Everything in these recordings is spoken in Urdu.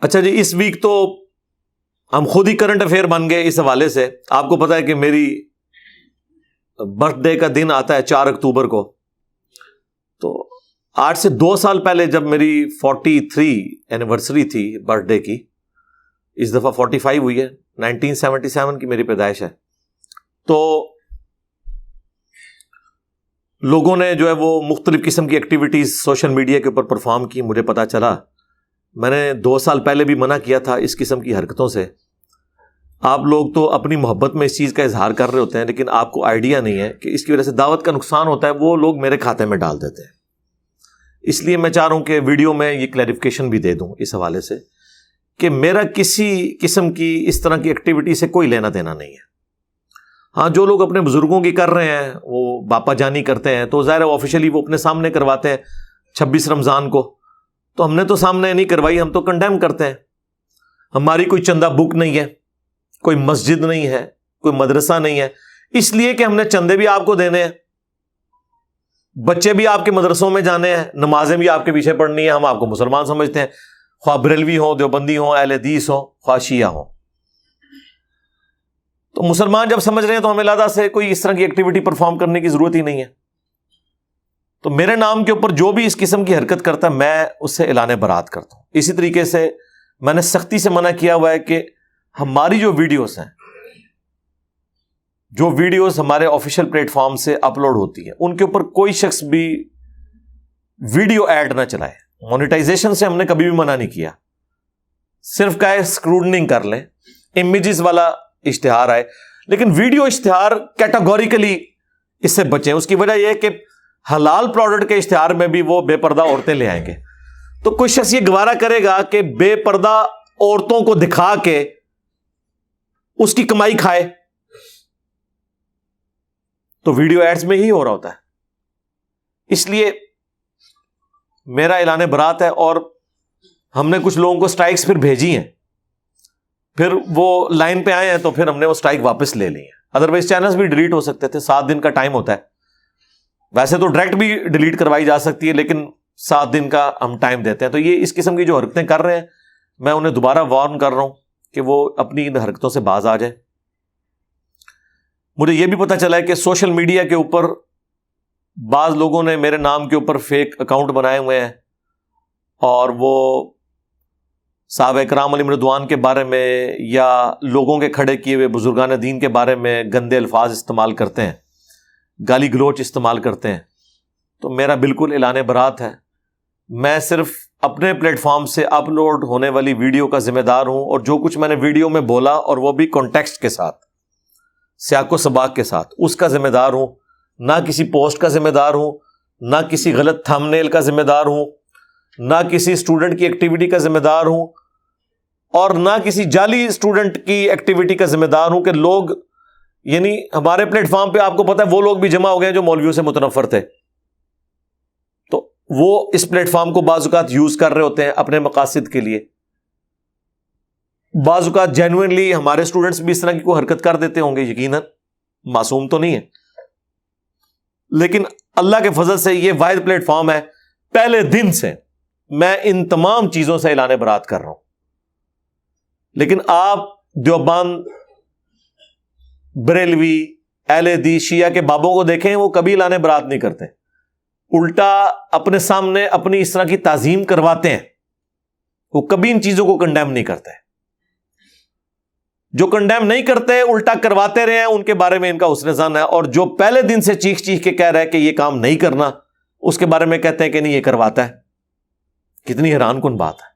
اچھا جی اس ویک تو ہم خود ہی کرنٹ افیئر بن گئے اس حوالے سے۔ آپ کو پتا ہے کہ میری برتھ ڈے کا دن آتا ہے چار اکتوبر کو۔ تو آج سے دو سال پہلے جب میری فورٹی تھری اینیورسری تھی برتھ ڈے کی، اس دفعہ فورٹی فائیو ہوئی ہے نائنٹین سیونٹی سیون کی میری پیدائش ہے۔ تو لوگوں نے جو ہے وہ مختلف قسم کی ایکٹیویٹیز سوشل میڈیا کے اوپر پرفارم کی، مجھے پتا چلا۔ میں نے دو سال پہلے بھی منع کیا تھا اس قسم کی حرکتوں سے۔ آپ لوگ تو اپنی محبت میں اس چیز کا اظہار کر رہے ہوتے ہیں، لیکن آپ کو آئیڈیا نہیں ہے کہ اس کی وجہ سے دعوت کا نقصان ہوتا ہے، وہ لوگ میرے کھاتے میں ڈال دیتے ہیں۔ اس لیے میں چاہ رہا ہوں کہ ویڈیو میں یہ کلیریفکیشن بھی دے دوں اس حوالے سے کہ میرا کسی قسم کی اس طرح کی ایکٹیویٹی سے کوئی لینا دینا نہیں ہے۔ ہاں جو لوگ اپنے بزرگوں کی کر رہے ہیں، وہ باپا جانی کرتے ہیں، تو ظاہر آفیشلی وہ اپنے سامنے کرواتے ہیں چھبیس رمضان کو۔ تو ہم نے تو سامنے نہیں کروائی، ہم تو کنڈیم کرتے ہیں۔ ہماری کوئی چندہ بک نہیں ہے، کوئی مسجد نہیں ہے، کوئی مدرسہ نہیں ہے۔ اس لیے کہ ہم نے چندے بھی آپ کو دینے ہیں، بچے بھی آپ کے مدرسوں میں جانے ہیں، نمازیں بھی آپ کے پیچھے پڑھنی ہے ہم آپ کو مسلمان سمجھتے ہیں۔ خواہ بریلوی ہوں، دیوبندی ہوں، اہل حدیث ہوں، خواہ شیعہ ہوں۔ تو مسلمان جب سمجھ رہے ہیں تو ہمیں لادہ سے کوئی اس طرح کی ایکٹیویٹی پرفارم کرنے کی ضرورت ہی نہیں ہے۔ تو میرے نام کے اوپر جو بھی اس قسم کی حرکت کرتا ہے، میں اس سے اعلان برات کرتا ہوں۔ اسی طریقے سے میں نے سختی سے منع کیا ہوا ہے کہ ہماری جو ویڈیوز ہیں، جو ویڈیوز ہمارے آفیشیل پلیٹ فارم سے اپلوڈ ہوتی ہیں، ان کے اوپر کوئی شخص بھی ویڈیو ایڈ نہ چلائے۔ مونیٹائزیشن سے ہم نے کبھی بھی منع نہیں کیا۔ صرف کا اسکروڈنگ کر لیں۔ امیجز والا اشتہار آئے۔ لیکن ویڈیو اشتہار کیٹاگوریکلی اس سے بچے اس کی وجہ یہ کہ حلال پروڈکٹ کے اشتہار میں بھی وہ بے پردہ عورتیں لے آئیں گے۔ تو کوئی شخص یہ گوارا کرے گا کہ بے پردہ عورتوں کو دکھا کے اس کی کمائی کھائے۔ تو ویڈیو ایڈز میں ہی ہو رہا ہوتا ہے۔ اس لیے میرا اعلان برات ہے اور ہم نے کچھ لوگوں کو اسٹرائکس پھر بھیجی ہیں۔ پھر وہ لائن پہ آئے ہیں تو پھر ہم نے وہ اسٹرائک واپس لے لی ہے ادروائز چینلس بھی ڈیلیٹ ہو سکتے تھے۔ سات دن کا ٹائم ہوتا ہے۔ ویسے تو ڈائریکٹ بھی ڈیلیٹ کروائی جا سکتی ہے، لیکن سات دن کا ہم ٹائم دیتے ہیں۔ تو یہ اس قسم کی جو حرکتیں کر رہے ہیں، میں انہیں دوبارہ وارن کر رہا ہوں کہ وہ اپنی ان حرکتوں سے باز آ جائے مجھے یہ بھی پتا چلا ہے کہ سوشل میڈیا کے اوپر بعض لوگوں نے میرے نام کے اوپر فیک اکاؤنٹ بنائے ہوئے ہیں، اور وہ صحابہ اکرام علی مردوان کے بارے میں یا لوگوں کے کھڑے کیے ہوئے بزرگان دین کے بارے میں گندے الفاظ استعمال کرتے ہیں۔ گالی گلوچ استعمال کرتے ہیں۔ تو میرا بالکل اعلان برات ہے۔ میں صرف اپنے پلیٹ فارم سے اپلوڈ ہونے والی ویڈیو کا ذمہ دار ہوں اور جو کچھ میں نے ویڈیو میں بولا اور وہ بھی کانٹیکسٹ کے ساتھ، سیاق و سباق کے ساتھ، اس کا ذمہ دار ہوں۔ نہ کسی پوسٹ کا ذمہ دار ہوں، نہ کسی غلط تھم نیل کا ذمہ دار ہوں، نہ کسی اسٹوڈنٹ کی ایکٹیویٹی کا ذمہ دار ہوں اور نہ کسی جعلی اسٹوڈنٹ کی ایکٹیویٹی کا ذمہ دار ہوں کہ لوگ یعنی ہمارے پلیٹ فارم پہ آپ کو پتا ہے، وہ لوگ بھی جمع ہو گئے جو مولویوں سے متنفر تھے۔ تو وہ اس پلیٹ فارم کو بعض اوقات یوز کر رہے ہوتے ہیں اپنے مقاصد کے لیے۔ بعض اوقات جینوئنلی ہمارے اسٹوڈنٹس بھی اس طرح کی کوئی حرکت کر دیتے ہوں گے، یقیناً معصوم تو نہیں ہے۔ لیکن اللہ کے فضل سے یہ واحد پلیٹ فارم ہے۔ پہلے دن سے میں ان تمام چیزوں سے اعلان برات کر رہا ہوں۔ لیکن آپ دیوبان بریلوی، اہل دی شیعہ کے بابوں کو دیکھیں، وہ کبھی اعلان برات نہیں کرتے۔ الٹا اپنے سامنے اپنی اس طرح کی تعظیم کرواتے ہیں۔ وہ کبھی ان چیزوں کو کنڈیم نہیں کرتے۔ جو کنڈیم نہیں کرتے، الٹا کرواتے رہے ہیں، ان کے بارے میں ان کا حسن زن ہے۔ اور جو پہلے دن سے چیخ چیخ کے کہہ رہے کہ یہ کام نہیں کرنا، اس کے بارے میں کہتے ہیں کہ نہیں، یہ کرواتا ہے۔ کتنی حیران کن بات ہے۔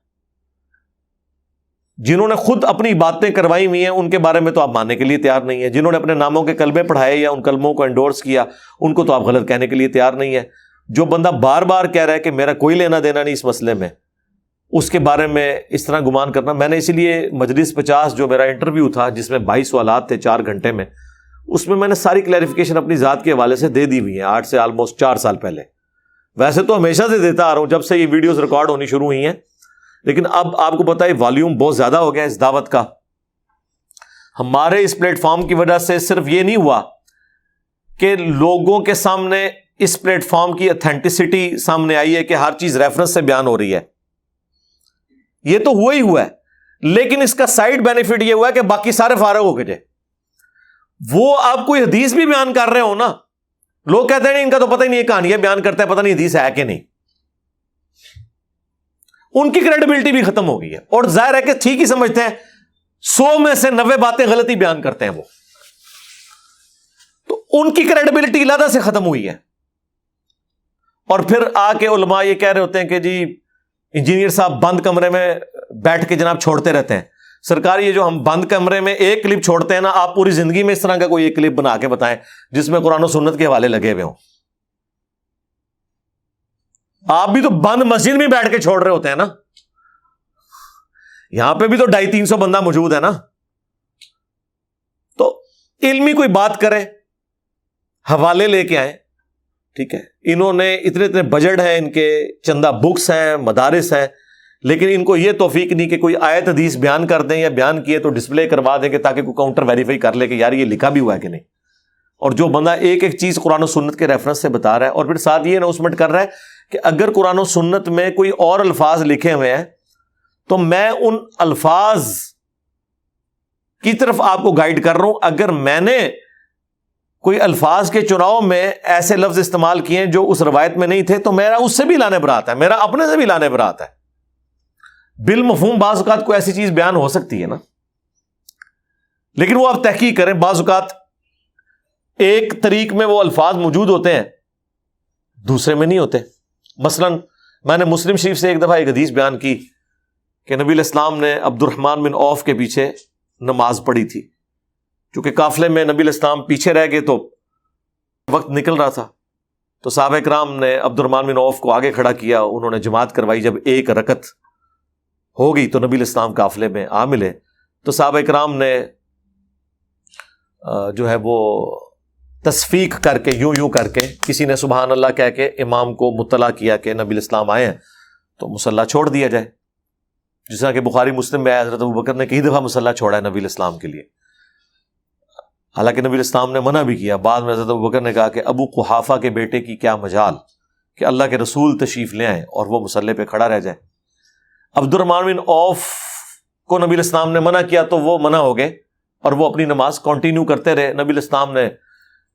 جنہوں نے خود اپنی باتیں کروائی ہوئی ہیں، ان کے بارے میں تو آپ ماننے کے لیے تیار نہیں ہے جنہوں نے اپنے ناموں کے کلبے پڑھائے یا ان کلموں کو انڈورس کیا، ان کو تو آپ غلط کہنے کے لیے تیار نہیں ہے جو بندہ بار بار کہہ رہا ہے کہ میرا کوئی لینا دینا نہیں اس مسئلے میں، اس کے بارے میں اس طرح گمان کرنا۔ میں نے اسی لیے مجلس پچاس، جو میرا انٹرویو تھا، جس میں بائیس سوالات تھے چار گھنٹے میں، اس میں میں نے ساری کلیریفیکیشن اپنی ذات کے حوالے سے دے دی ہوئی ہیں، آٹھ سے آلموسٹ چار سال پہلے۔ ویسے تو ہمیشہ سے دیتا آ رہا ہوں، جب سے یہ ویڈیوز ریکارڈ ہونی شروع ہوئی ہیں لیکن اب آپ کو پتا ہے والیوم بہت زیادہ ہو گیا اس دعوت کا۔ ہمارے اس پلیٹ فارم کی وجہ سے صرف یہ نہیں ہوا کہ لوگوں کے سامنے اس پلیٹ فارم کی اتھینٹسٹی سامنے آئی ہے کہ ہر چیز ریفرنس سے بیان ہو رہی ہے۔ یہ تو ہوا ہی ہوا ہے۔ لیکن اس کا سائڈ بینیفٹ یہ ہوا ہے کہ باقی سارے فارغ ہو کے جائے وہ آپ کوئی حدیث بھی بیان کر رہے ہو نا، لوگ کہتے ہیں ان کا تو پتہ ہی نہیں کہانیاں بیان کرتا ہے پتہ نہیں حدیث ہے کہ نہیں۔ ان کی کریڈیبلٹی بھی ختم ہو گئی ہے۔ اور ظاہر ہے کہ ٹھیک ہی سمجھتے ہیں، سو میں سے نوے باتیں غلطی بیان کرتے ہیں وہ۔ تو ان کی کریڈیبلٹی لادہ سے ختم ہوئی ہے۔ اور پھر آ کے علماء یہ کہہ رہے ہوتے ہیں کہ جی انجینئر صاحب بند کمرے میں بیٹھ کے جناب چھوڑتے رہتے ہیں۔ سرکار، یہ جو ہم بند کمرے میں ایک کلپ چھوڑتے ہیں نا، آپ پوری زندگی میں اس طرح کا کوئی ایک کلپ بنا کے بتائیں، جس میں قرآن و سنت کے حوالے لگے ہوئے ہوں۔ آپ بھی تو بند مسجد میں بیٹھ کے چھوڑ رہے ہوتے ہیں نا۔ یہاں پہ بھی تو ڈھائی تین سو بندہ موجود ہے نا۔ تو علمی کوئی بات کرے، حوالے لے کے آئے، ٹھیک ہے۔ انہوں نے اتنے اتنے بجٹ ہیں، ان کے چندہ بکس ہیں، مدارس ہیں، لیکن ان کو یہ توفیق نہیں کہ کوئی آیت حدیث بیان کر دیں یا بیان کیے تو ڈسپلے کروا دیں کہ تاکہ کوئی کاؤنٹر ویریفائی کر لے کہ یار یہ لکھا بھی ہوا ہے کہ نہیں۔ اور جو بندہ ایک ایک چیز قرآن و سنت کے ریفرنس سے بتا رہا ہے اور پھر ساتھ یہ اناؤسمنٹ کر رہا ہے کہ اگر قرآن و سنت میں کوئی اور الفاظ لکھے ہوئے ہیں، تو میں ان الفاظ کی طرف آپ کو گائیڈ کر رہا ہوں۔ اگر میں نے کوئی الفاظ کے چناؤ میں ایسے لفظ استعمال کیے جو اس روایت میں نہیں تھے، تو میرا اس سے بھی لانے برات ہے، میرا اپنے سے بھی لانے برات ہے۔ بل مفہوم بعض اوقات کو ایسی چیز بیان ہو سکتی ہے نا۔ لیکن وہ آپ تحقیق کریں، بعض اوقات ایک طریق میں وہ الفاظ موجود ہوتے ہیں، دوسرے میں نہیں ہوتے۔ مثلا میں نے مسلم شریف سے ایک دفعہ ایک حدیث بیان کی کہ نبی الاسلام نے عبد الرحمان بن اوف کے پیچھے نماز پڑھی تھی۔ چونکہ قافلے میں نبی الاسلام پیچھے رہ گئے تو وقت نکل رہا تھا۔ تو صحابہ کرام نے عبد الرحمان بن اوف کو آگے کھڑا کیا، انہوں نے جماعت کروائی۔ جب ایک رکت ہو گئی تو نبی الاسلام قافلے میں آ ملے۔ تو صحابہ کرام نے جو ہے وہ تصفیق کر کے، یوں یوں کر کے کسی نے سبحان اللہ کہہ کے امام کو مطلع کیا کہ نبی الاسلام آئے ہیں، تو مسلح چھوڑ دیا جائے۔ جس طرح کہ بخاری مسلم میں حضرت بکر نے کئی دفعہ مسلح چھوڑا ہے نبی الاسلام کے لیے۔ حالانکہ نبی الاسلام نے منع بھی کیا۔ بعد میں حضرت بکر نے کہا کہ ابو قحافہ کے بیٹے کی کیا مجال کہ اللہ کے رسول تشریف لے آئیں اور وہ مسلح پہ کھڑا رہ جائے۔ عبد الرحمان بن اوف کو نبی الاسلام نے منع کیا تو وہ منع ہو گئے اور وہ اپنی نماز کنٹینیو کرتے رہے۔ نبی الاسلام نے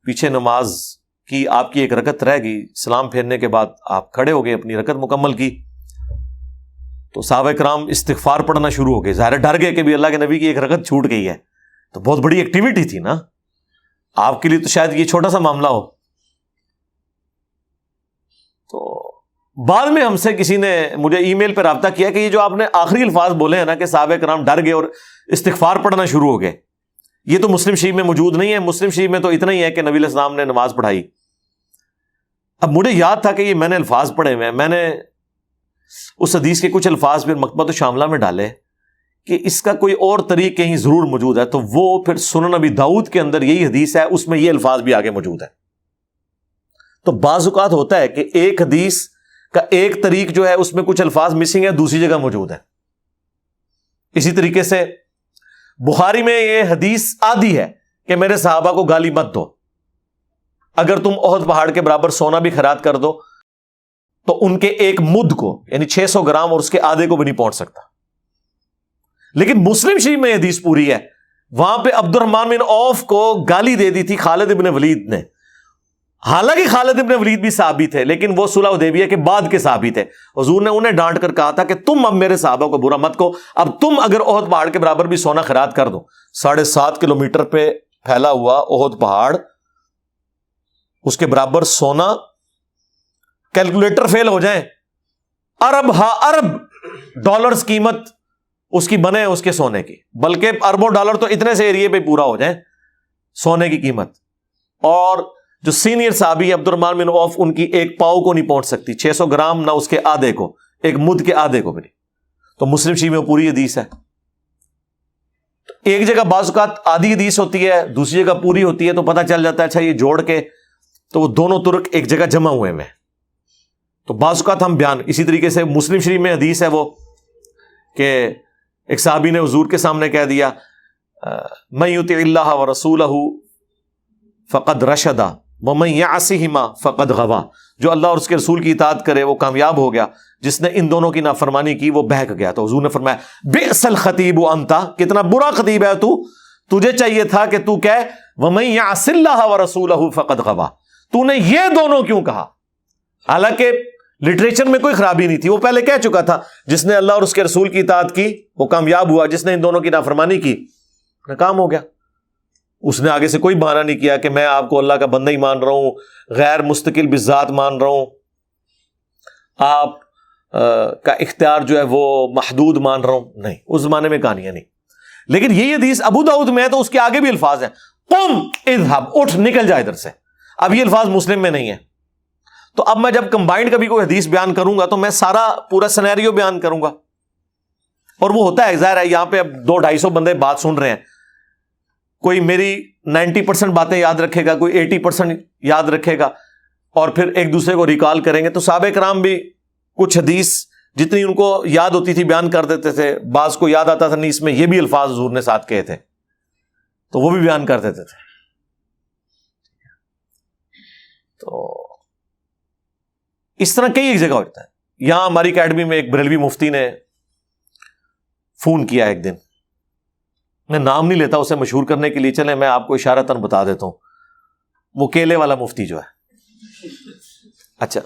پیچھے نماز کی آپ کی ایک رکت رہ گئی، سلام پھیرنے کے بعد آپ کھڑے ہو گئے اپنی رکت مکمل کی۔ تو صحابہ کرام استغفار پڑھنا شروع ہو گئے۔ ظاہر ڈر گئے کہ بھی اللہ کے نبی کی ایک رکت چھوٹ گئی ہے۔ تو بہت بڑی ایکٹیویٹی تھی نا۔ آپ کے لیے تو شاید یہ چھوٹا سا معاملہ ہو۔ تو بعد میں ہم سے کسی نے مجھے ای میل پہ رابطہ کیا کہ یہ جو آپ نے آخری الفاظ بولے ہیں نا کہ صحابہ کرام ڈر گئے اور استغفار پڑھنا شروع ہو گئے۔ یہ تو مسلم شریف میں موجود نہیں ہے۔ مسلم شریف میں تو اتنا ہی ہے کہ نبی السلام نے نماز پڑھائی۔ اب مجھے یاد تھا کہ یہ میں نے الفاظ پڑھے ہوئے ہیں۔ میں نے اس حدیث کے کچھ الفاظ پھر مکبت و شاملہ میں ڈالے کہ اس کا کوئی اور طریق کہیں ضرور موجود ہے۔ تو وہ پھر سنن نبی داؤد کے اندر یہی حدیث ہے، اس میں یہ الفاظ بھی آگے موجود ہے تو بعض اوقات ہوتا ہے کہ ایک حدیث کا ایک طریق جو ہے، اس میں کچھ الفاظ مسنگ ہے دوسری جگہ موجود ہے اسی طریقے سے بخاری میں یہ حدیث آدھی ہے کہ میرے صحابہ کو گالی مت دو۔ اگر تم عہد پہاڑ کے برابر سونا بھی خراب کر دو، تو ان کے ایک مد کو یعنی چھ سو گرام اور اس کے آدھے کو بھی نہیں پہنچ سکتا۔ لیکن مسلم شریف میں حدیث پوری ہے۔ وہاں پہ عبد الرحمان بن اوف کو گالی دے دی تھی خالد ابن ولید نے۔ حالانکہ خالد ابن ولید بھی صحابی تھے لیکن وہ صلح ادیبیہ کے بعد کے صحابی تھے حضور نے انہیں ڈانٹ کر کہا تھا کہ تم اب میرے صحابہ کو برا مت کو، اب تم اگر عہد پہاڑ کے برابر بھی سونا خراب کر دو۔ ساڑھے سات کلو میٹر پہ پھیلا ہوا عہد پہاڑ، اس کے برابر سونا کیلکولیٹر فیل ہو جائیں۔ ارب ہا ارب ڈالرز قیمت اس کی بنے اس کے سونے کی۔ بلکہ اربوں ڈالر تو اتنے سے ایریے پہ پورا ہو جائیں، سونے کی قیمت۔ اور جو سینئر صحابی عبد الرحمان بن اوف ان کی ایک پاؤ کو نہیں پہنچ سکتی، چھ سو گرام نہ اس کے آدھے کو، ایک مد کے آدھے کو بھی نہیں تو مسلم شی میں پوری حدیث ہے۔ ایک جگہ بعض اوقات آدھی حدیث ہوتی ہے، دوسری جگہ پوری ہوتی ہے، تو پتہ چل جاتا ہے اچھا یہ جوڑ کے تو وہ دونوں ترک ایک جگہ جمع ہوئے میں۔ تو بعض اوقات ہم بیان، اسی طریقے سے مسلم شریف میں حدیث ہے وہ کہ ایک صحابی نے حضور کے سامنے کہہ دیا میں یوتی اللہ و رسول فقد رشدہ. مما فقد غوا جو اللہ اور اس کے رسول کی اطاعت کرے وہ کامیاب ہو گیا۔ جس نے ان دونوں کی نافرمانی کی وہ بہک گیا۔ تو حضور نے فرمایا بے اصل خطیب انتا کتنا برا خطیب ہے تو۔ تجھے چاہیے تھا کہ تو کہ اللہ و رسول فقط غوا تو نے یہ دونوں کیوں کہا؟ حالانکہ لٹریچر میں کوئی خرابی نہیں تھی، وہ پہلے کہہ چکا تھا، جس نے اللہ اور اس کے رسول کی اطاعت کی وہ کامیاب ہوا، جس نے ان دونوں کی نافرمانی کی۔ ناکام ہو گیا۔ اس نے آگے سے کوئی بہانہ نہیں کیا کہ میں آپ کو اللہ کا بندہ ہی مان رہا ہوں، غیر مستقل بزاد مان رہا ہوں۔ آپ کا اختیار جو ہے وہ محدود مان رہا ہوں۔ نہیں، اس زمانے میں کہانیاں نہیں۔ لیکن یہی حدیث ابو داود میں ہے تو اس کے آگے بھی الفاظ ہیں۔ قم، اذهب، اٹھ، نکل جائے ادھر سے۔ اب یہ الفاظ مسلم میں نہیں ہے تو اب میں جب کمبائنڈ کبھی کوئی حدیث بیان کروں گا تو میں سارا پورا سنیریو بیان کروں گا اور وہ ہوتا ہے، ظاہر ہے یہاں پہ اب دو ڈھائی سو بندے بات سن رہے ہیں۔ کوئی میری نائنٹی پرسینٹ باتیں یاد رکھے گا، کوئی ایٹی پرسینٹ یاد رکھے گا، اور پھر ایک دوسرے کو ریکال کریں گے۔ تو سابق کرام بھی کچھ حدیث جتنی ان کو یاد ہوتی تھی بیان کر دیتے تھے، بعض کو یاد آتا تھا، نہیں، اس میں یہ بھی الفاظ حضور نے ساتھ کہے تھے۔ تو وہ بھی بیان کر دیتے تھے۔ تو اس طرح کئی ایک جگہ ہوتا ہے۔ یہاں ہماری اکیڈمی میں ایک بریلوی مفتی نے فون کیا ایک دن۔ میں نام نہیں لیتا اسے مشہور کرنے کے لیے۔ چلے میں آپ کو اشارہ تن بتا دیتا ہوں۔ وہ کیلے والا مفتی جو ہے۔ اچھا۔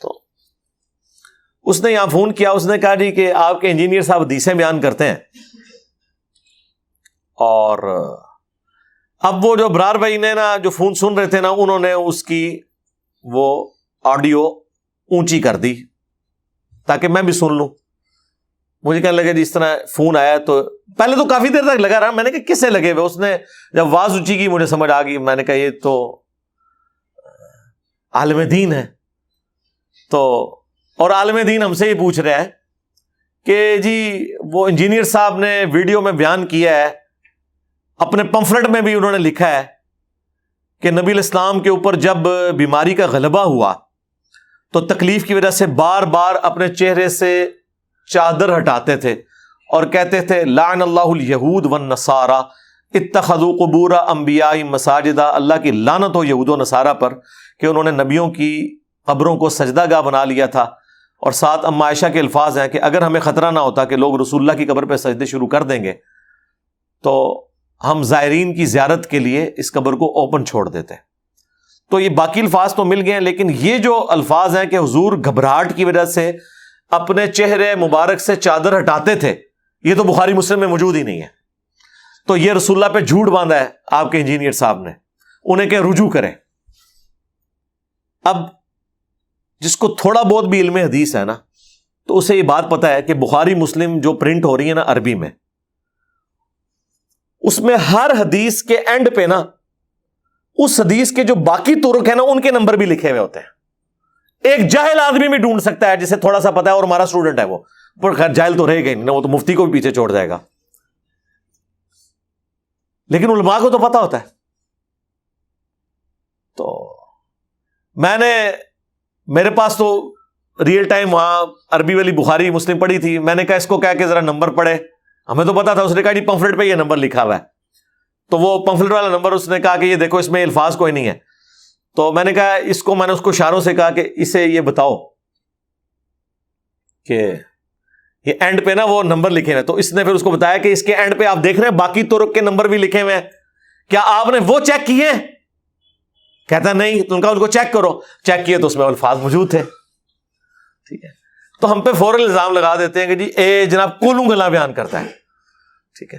تو اس نے یہاں فون کیا، اس نے کہا جی کہ آپ کے انجینئر صاحب حدیثیں بیان کرتے ہیں۔ اور اب وہ جو برار بھائی نے نا، جو فون سن رہے تھے نا، انہوں نے اس کی وہ آڈیو اونچی کر دی تاکہ میں بھی سن لوں۔ مجھے کہنے لگے جی جس طرح فون آیا تو پہلے تو کافی دیر تک لگا رہا، میں نے کہا کس سے لگے ہوئے؟ اس نے جب واز اونچی کی مجھے سمجھ آ گئی، میں نے کہا یہ تو عالم دین ہے۔ تو اور عالم دین ہم سے یہ پوچھ رہا ہے کہ جی وہ انجینئر صاحب نے ویڈیو میں بیان کیا ہے، اپنے پمفلٹ میں بھی انہوں نے لکھا ہے کہ نبی الاسلام کے اوپر جب بیماری کا غلبہ ہوا تو تکلیف کی وجہ سے بار بار اپنے چہرے سے چادر ہٹاتے تھے اور کہتے تھے، لعن اللہ الیہود والنصارہ اتخذوا قبور انبیاء مساجدہ، اللہ کی لانت ہو یہود و نصارہ پر کہ انہوں نے نبیوں کی قبروں کو سجدہ گاہ بنا لیا تھا۔ اور ساتھ اما عائشہ کے الفاظ ہیں کہ اگر ہمیں خطرہ نہ ہوتا کہ لوگ رسول اللہ کی قبر پہ سجدے شروع کر دیں گے، تو ہم زائرین کی زیارت کے لیے اس قبر کو اوپن چھوڑ دیتے۔ تو یہ باقی الفاظ تو مل گئے ہیں، لیکن یہ جو الفاظ ہیں کہ حضور گھبراہٹ کی وجہ سے اپنے چہرے مبارک سے چادر ہٹاتے تھے۔ یہ تو بخاری مسلم میں موجود ہی نہیں ہے۔ تو یہ رسول اللہ پہ جھوٹ باندھا ہے آپ کے انجینئر صاحب نے۔ انہیں کہ رجوع کریں۔ اب جس کو تھوڑا بہت بھی علم حدیث ہے نا، تو اسے یہ بات پتا ہے کہ بخاری مسلم جو پرنٹ ہو رہی ہے نا عربی میں، اس میں ہر حدیث کے اینڈ پہ نا، اس حدیث کے جو باقی ترک ہیں نا، ان کے نمبر بھی لکھے ہوئے ہوتے ہیں۔ ایک جاہل آدمی بھی ڈھونڈ سکتا ہے جسے تھوڑا سا پتا ہے اور ہمارا اسٹوڈنٹ ہے وہ۔ پر خیر، جاہل تو رہے گا نہیں وہ تو مفتی کو بھی پیچھے چھوڑ جائے گا۔ لیکن علماء کو تو پتا ہوتا ہے۔ تو میں نے، میرے پاس تو ریئل ٹائم وہاں عربی والی بخاری مسلم پڑھی تھی۔ میں نے کہا، اس کو کہا کہ ذرا نمبر پڑھے۔ ہمیں تو پتا تھا، اس نے کہا جی پمفلٹ پہ یہ نمبر لکھا ہوا ہے۔ تو وہ پمفلٹ والا نمبر اس نے کہا کہ یہ دیکھو، اس میں الفاظ کوئی نہیں ہے۔ تو میں نے کہا، اس کو میں نے اس کو اشاروں سے کہا کہ اسے یہ بتاؤ کہ یہ اینڈ پہ نا وہ نمبر لکھے ہوئے تو اس نے پھر اس کو بتایا کہ اس کے اینڈ پہ آپ دیکھ رہے ہیں، باقی تو رک کے نمبر بھی لکھے ہوئے ہیں۔ کیا آپ نے وہ چیک کیے کہتا نہیں۔ تو ان کا ان کو چیک کرو۔ چیک کیے تو اس میں الفاظ موجود تھے۔ ٹھیک ہے۔ تو ہم پہ فوراً الزام لگا دیتے ہیں کہ جی اے جناب، کولوں گلا بیان کرتا ہے۔ ٹھیک ہے۔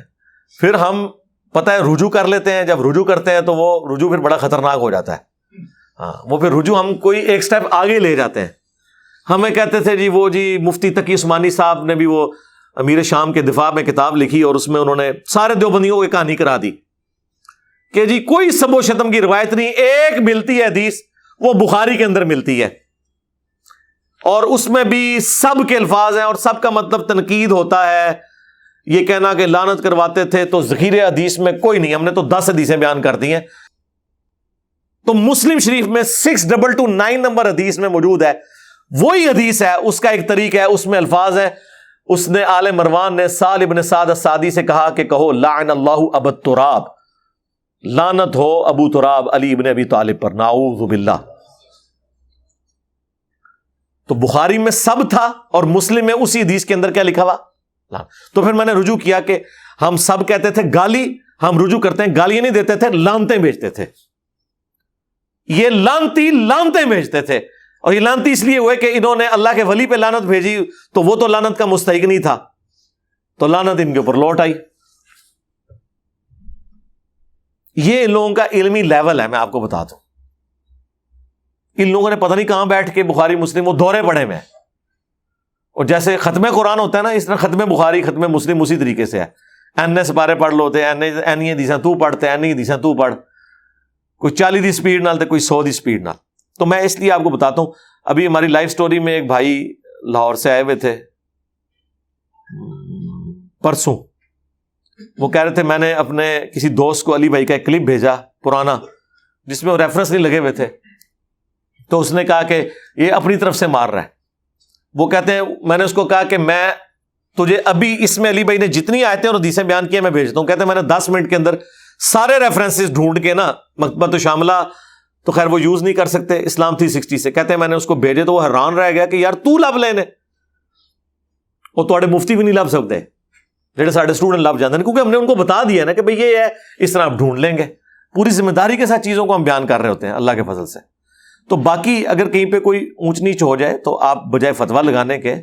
پھر ہم پتہ ہے، رجوع کر لیتے ہیں۔ جب رجوع کرتے ہیں تو وہ رجوع پھر بڑا خطرناک ہو جاتا ہے۔ ہاں وہ پھر رجوع ہم کوئی ایک اسٹیپ آگے لے جاتے ہیں۔ ہمیں کہتے تھے جی وہ جی مفتی تقی عثمانی صاحب نے بھی وہ امیر شام کے دفاع میں کتاب لکھی اور اس میں انہوں نے سارے دیوبندیوں کو کہانی کرا دی کہ جی کوئی سب و شتم کی روایت نہیں، ایک ملتی ہے حدیث، وہ بخاری کے اندر ملتی ہے۔ اور اس میں بھی سب کے الفاظ ہیں اور سب کا مطلب تنقید ہوتا ہے۔ یہ کہنا کہ لانت کرواتے تھے تو ذخیرے حدیث میں کوئی نہیں، ہم نے تو دس حدیثیں بیان کر دی ہیں۔ تو مسلم شریف میں six double two nine number حدیث میں موجود ہے۔ وہی حدیث ہے، اس کا ایک طریقہ ہے، اس میں الفاظ ہے اس نے آل مروان نے سال ابن سعد سادی سے کہا کہ کہو، لعن اللہ ابد تراب لانت ہو ابو تراب علی ابن ابی طالب پر ناؤز باللہ۔ تو بخاری میں سب تھا اور مسلم میں اسی حدیث کے اندر کیا لکھا ہوا؟ تو پھر میں نے رجوع کیا کہ ہم سب کہتے تھے گالی، ہم رجوع کرتے ہیں، گالیاں نہیں دیتے تھے لانتے بیچتے تھے۔ یہ لانتی لانتے بیچتے تھے۔ اور یہ لانتی اس لیے ہوئے کہ انہوں نے اللہ کے ولی پہ لانت بھیجی تو وہ تو لانت کا مستحق نہیں تھا۔ تو لانت ان کے اوپر لوٹ آئی۔ یہ ان لوگوں کا علمی لیول ہے، میں آپ کو بتا دوں۔ ان لوگوں نے پتہ نہیں کہاں بیٹھ کے بخاری، مسلم وہ دورے پڑے میں۔ اور جیسے ختم قرآن ہوتا ہے نا، اس طرح ختم بخاری ختم مسلم اسی طریقے سے ہے۔ این ایس بارے پڑھ لو دیسا تو پڑھتے این دیسا تو پڑھ۔ کوئی چالی دی اسپیڈ نال کوئی سو دی اسپیڈ نال۔ تو میں اس لیے آپ کو بتاتا ہوں، ابھی ہماری لائف اسٹوری میں ایک بھائی لاہور سے آئے ہوئے تھے۔ پرسوں۔ وہ کہہ رہے تھے، میں نے اپنے کسی دوست کو علی بھائی کا ایک کلپ بھیجا، پرانا، جس میں وہ ریفرنس نہیں لگے ہوئے تھے۔ تو اس نے کہا کہ یہ اپنی طرف سے مار رہا ہے۔ وہ کہتے ہیں، میں نے اس کو کہا کہ میں تجھے ابھی اس میں علی بھائی نے جتنی آئے تھے اور حدیثیں بیان کیے میں بھیجتا ہوں۔ کہتے ہیں، میں نے دس منٹ کے اندر سارے ریفرنس ڈھونڈ کے نا مکبت شاملہ تو خیر وہ یوز نہیں کر سکتے، اسلام تھری سکسٹی سے۔ کہتے ہیں میں نے اس کو بھیجے تو وہ حیران رہ گیا کہ یار تو لب لینے وہ تھوڑے مفتی بھی نہیں لب سکتے۔ جہاں سارے اسٹوڈنٹ لب جاتے ہیں، کیونکہ ہم نے ان کو بتا دیا نا کہ بھائی یہ ہے، اس طرح آپ ڈھونڈ لیں گے۔ پوری ذمہ داری کے ساتھ چیزوں کو ہم بیان کر رہے ہوتے ہیں، اللہ کے فضل سے۔ تو باقی اگر کہیں پہ کوئی اونچ نیچ ہو جائے تو آپ بجائے فتوا لگانے کے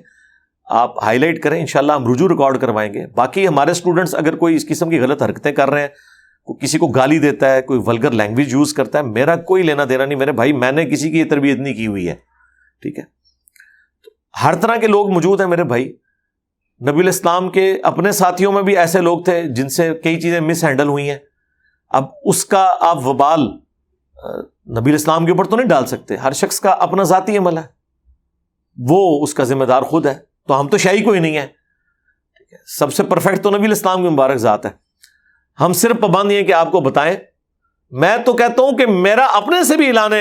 آپ ہائی لائٹ کریں، انشاءاللہ ہم رجوع ریکارڈ کروائیں گے۔ باقی ہمارے اسٹوڈنٹس اگر کوئی اس قسم کی غلط حرکتیں کر رہے ہیں کسی کو گالی دیتا ہے، کوئی ولگر لینگویج یوز کرتا ہے، میرا کوئی لینا دینا نہیں، میرے بھائی، میں نے کسی کی یہ تربیت نہیں کی ہوئی ہے۔ ٹھیک ہے؟ ہر طرح کے لوگ موجود ہیں میرے بھائی۔ نبی الاسلام کے اپنے ساتھیوں میں بھی ایسے لوگ تھے جن سے کئی چیزیں مس ہینڈل ہوئی ہیں۔ اب اس کا آپ وبال نبی الاسلام کے اوپر تو نہیں ڈال سکتے۔ ہر شخص کا اپنا ذاتی عمل ہے۔ وہ اس کا ذمہ دار خود ہے۔ تو ہم تو شاہی کوئی نہیں ہے؟ سب سے پرفیکٹ تو نبی الاسلام کی مبارک ذات ہے۔ ہم صرف پابند ہیں کہ آپ کو بتائیں۔ میں تو کہتا ہوں کہ میرا اپنے سے بھی اعلان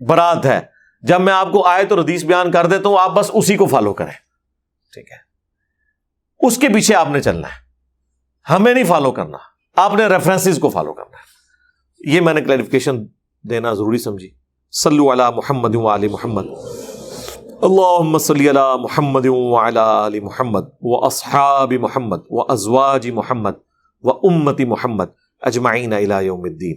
برات ہے۔ جب میں آپ کو آئے تو ردیس بیان کر دیتا ہوں، آپ بس اسی کو فالو کریں۔ ٹھیک ہے۔ اس کے پیچھے آپ نے چلنا ہے۔ ہمیں نہیں فالو کرنا۔ آپ نے ریفرنسز کو فالو کرنا ہے۔ یہ میں نے کلیریفکیشن دینا ضروری سمجھی۔ صلو علی محمد علی محمد۔ اللہ صلی علی محمد علی محمد و اصحاب محمد و ازواج محمد۔ و امتی محمد اجمعین یوم الدین